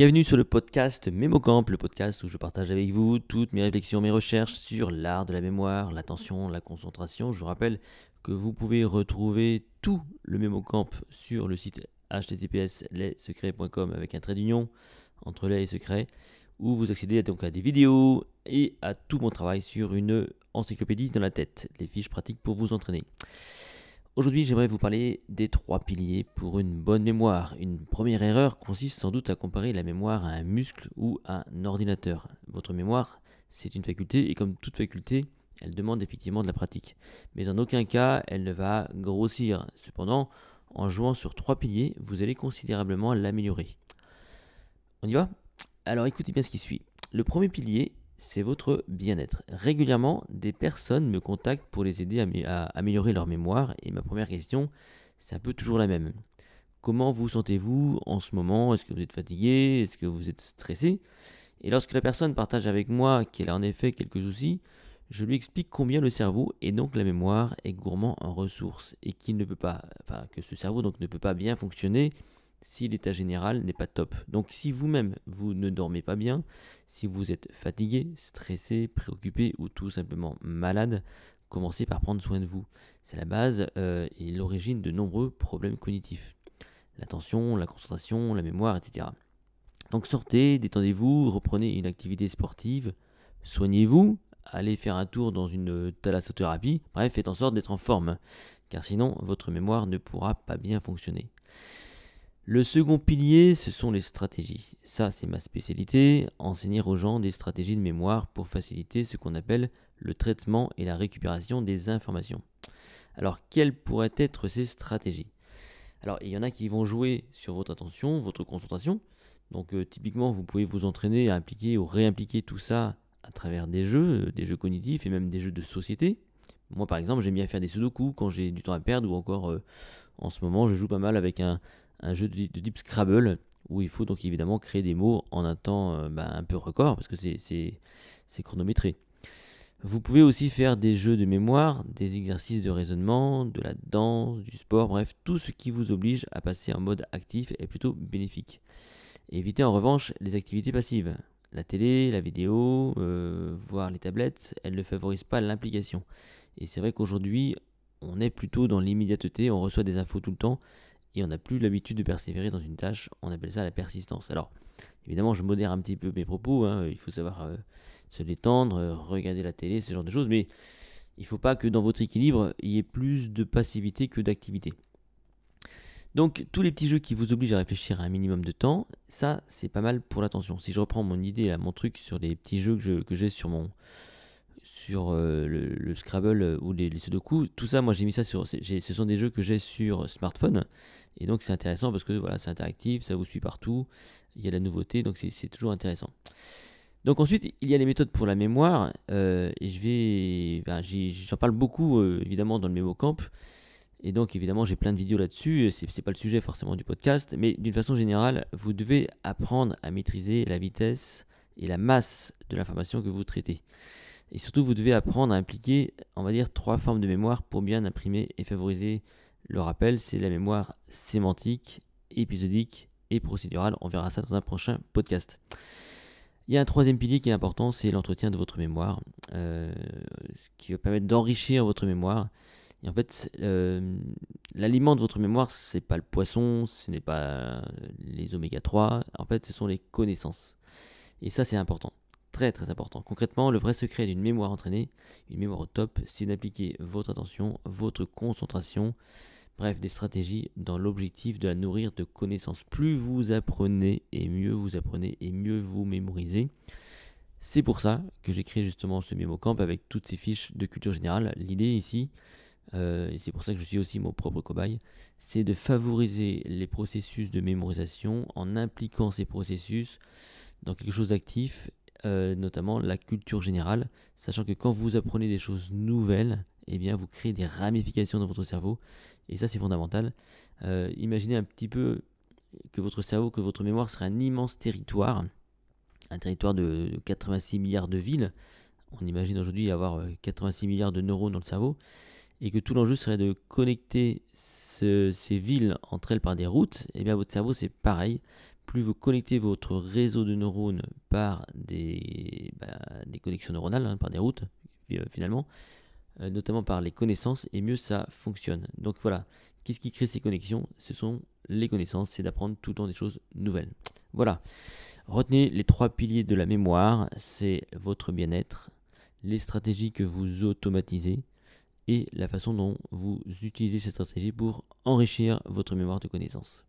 Bienvenue sur le podcast MemoCamp, le podcast où je partage avec vous toutes mes réflexions, mes recherches sur l'art de la mémoire, l'attention, la concentration. Je vous rappelle que vous pouvez retrouver tout le MemoCamp sur le site https lessecrets.com avec un trait d'union entre les et secrets, où vous accédez à des vidéos et à tout mon travail sur une encyclopédie dans la tête, les fiches pratiques pour vous entraîner. Aujourd'hui, j'aimerais vous parler des trois piliers pour une bonne mémoire. Une première erreur consiste sans doute à comparer la mémoire à un muscle ou à un ordinateur. Votre mémoire, c'est une faculté et comme toute faculté, elle demande effectivement de la pratique. Mais en aucun cas, elle ne va grossir. Cependant, en jouant sur trois piliers, vous allez considérablement l'améliorer. On y va? Alors écoutez bien ce qui suit. Le premier pilier, c'est votre bien-être. Régulièrement, des personnes me contactent pour les aider à, améliorer leur mémoire et ma première question, c'est un peu toujours la même. Comment vous sentez-vous en ce moment? Est-ce que vous êtes fatigué? Est-ce que vous êtes stressé? Et lorsque la personne partage avec moi qu'elle a en effet quelques soucis, je lui explique combien le cerveau et donc la mémoire est gourmand en ressources et qu'il ne peut pas, enfin que ce cerveau donc ne peut pas bien fonctionner si l'état général n'est pas top. Donc si vous-même vous ne dormez pas bien, si vous êtes fatigué, stressé, préoccupé ou tout simplement malade, commencez par prendre soin de vous. C'est la base euh, et l'origine de nombreux problèmes cognitifs. L'attention, la concentration, la mémoire, etc. Donc sortez, détendez-vous, reprenez une activité sportive, soignez-vous, allez faire un tour dans une thalassothérapie, bref, faites en sorte d'être en forme, car sinon votre mémoire ne pourra pas bien fonctionner. Le second pilier, ce sont les stratégies. Ça, c'est ma spécialité, enseigner aux gens des stratégies de mémoire pour faciliter ce qu'on appelle le traitement et la récupération des informations. Alors, quelles pourraient être ces stratégies? Alors, il y en a qui vont jouer sur votre attention, votre concentration. Donc, euh, typiquement, vous pouvez vous entraîner à impliquer ou réimpliquer tout ça à travers des jeux, euh, des jeux cognitifs et même des jeux de société. Moi, par exemple, j'aime bien faire des sudoku quand j'ai du temps à perdre ou encore euh, en ce moment, je joue pas mal avec un, un jeu de, Scrabble où il faut donc évidemment créer des mots en un temps euh, bah, un peu record parce que c'est chronométré. Vous pouvez aussi faire des jeux de mémoire, des exercices de raisonnement, de la danse, du sport, bref, tout ce qui vous oblige à passer en mode actif est plutôt bénéfique. Évitez en revanche les activités passives. La télé, la vidéo, euh, voire les tablettes, elles ne favorisent pas l'implication. Et c'est vrai qu'aujourd'hui, on est plutôt dans l'immédiateté, on reçoit des infos tout le temps, et on n'a plus l'habitude de persévérer dans une tâche, on appelle ça la persistance. Alors, évidemment, je modère un petit peu mes propos, hein. il faut savoir euh, se détendre, euh, regarder la télé, ce genre de choses, mais il ne faut pas que dans votre équilibre, il y ait plus de passivité que d'activité. Donc, tous les petits jeux qui vous obligent à réfléchir à un minimum de temps, ça, c'est pas mal pour l'attention. Si je reprends mon idée, mon truc sur les petits jeux que j'ai sur mon, sur euh, le, Scrabble euh, ou les, les Sudoku, tout ça, moi j'ai mis ça sur. Ce sont des jeux que j'ai sur smartphone. Et donc c'est intéressant parce que voilà, c'est interactif, ça vous suit partout, il y a la nouveauté, donc c'est toujours intéressant. Donc ensuite, il y a les méthodes pour la mémoire, euh, et je vais, ben, j'en parle beaucoup évidemment dans le MemoCamp, et donc évidemment j'ai plein de vidéos là-dessus, c'est pas le sujet forcément du podcast, mais d'une façon générale, vous devez apprendre à maîtriser la vitesse et la masse de l'information que vous traitez. Et surtout, vous devez apprendre à impliquer, on va dire, trois formes de mémoire pour bien imprimer et favoriser le rappel. C'est la mémoire sémantique, épisodique et procédurale. On verra ça dans un prochain podcast. Il y a un troisième pilier qui est important, c'est l'entretien de votre mémoire, euh, ce qui va permettre d'enrichir votre mémoire. Et en fait, euh, l'aliment de votre mémoire, ce n'est pas le poisson, ce n'est pas les oméga 3, en fait, ce sont les connaissances. Et ça, c'est important. Très très important. Concrètement, le vrai secret d'une mémoire entraînée, une mémoire au top, c'est d'appliquer votre attention, votre concentration, bref, des stratégies dans l'objectif de la nourrir de connaissances. Plus vous apprenez et mieux vous apprenez et mieux vous mémorisez. C'est pour ça que j'ai créé justement ce MemoCamp avec toutes ces fiches de culture générale. L'idée ici, euh, et c'est pour ça que je suis aussi mon propre cobaye, c'est de favoriser les processus de mémorisation en impliquant ces processus dans quelque chose d'actif euh, notamment la culture générale, sachant que quand vous apprenez des choses nouvelles, eh bien vous créez des ramifications dans votre cerveau, et ça c'est fondamental. Euh, imaginez un petit peu que votre cerveau, que votre mémoire serait un immense territoire, un territoire de 86 milliards de villes. On imagine aujourd'hui avoir 86 euh, milliards de neurones dans le cerveau, et que tout l'enjeu serait de connecter ces villes entre elles par des routes. Et eh bien votre cerveau c'est pareil. plus vous connectez votre réseau de neurones par des, bah, connexions neuronales, hein, par des routes euh, finalement, euh, notamment par les connaissances, et mieux ça fonctionne. Donc voilà, qu'est-ce qui crée ces connexions? Ce sont les connaissances, c'est d'apprendre tout le temps des choses nouvelles. Voilà, retenez les trois piliers de la mémoire, c'est votre bien-être, les stratégies que vous automatisez, et la façon dont vous utilisez ces stratégies pour enrichir votre mémoire de connaissances.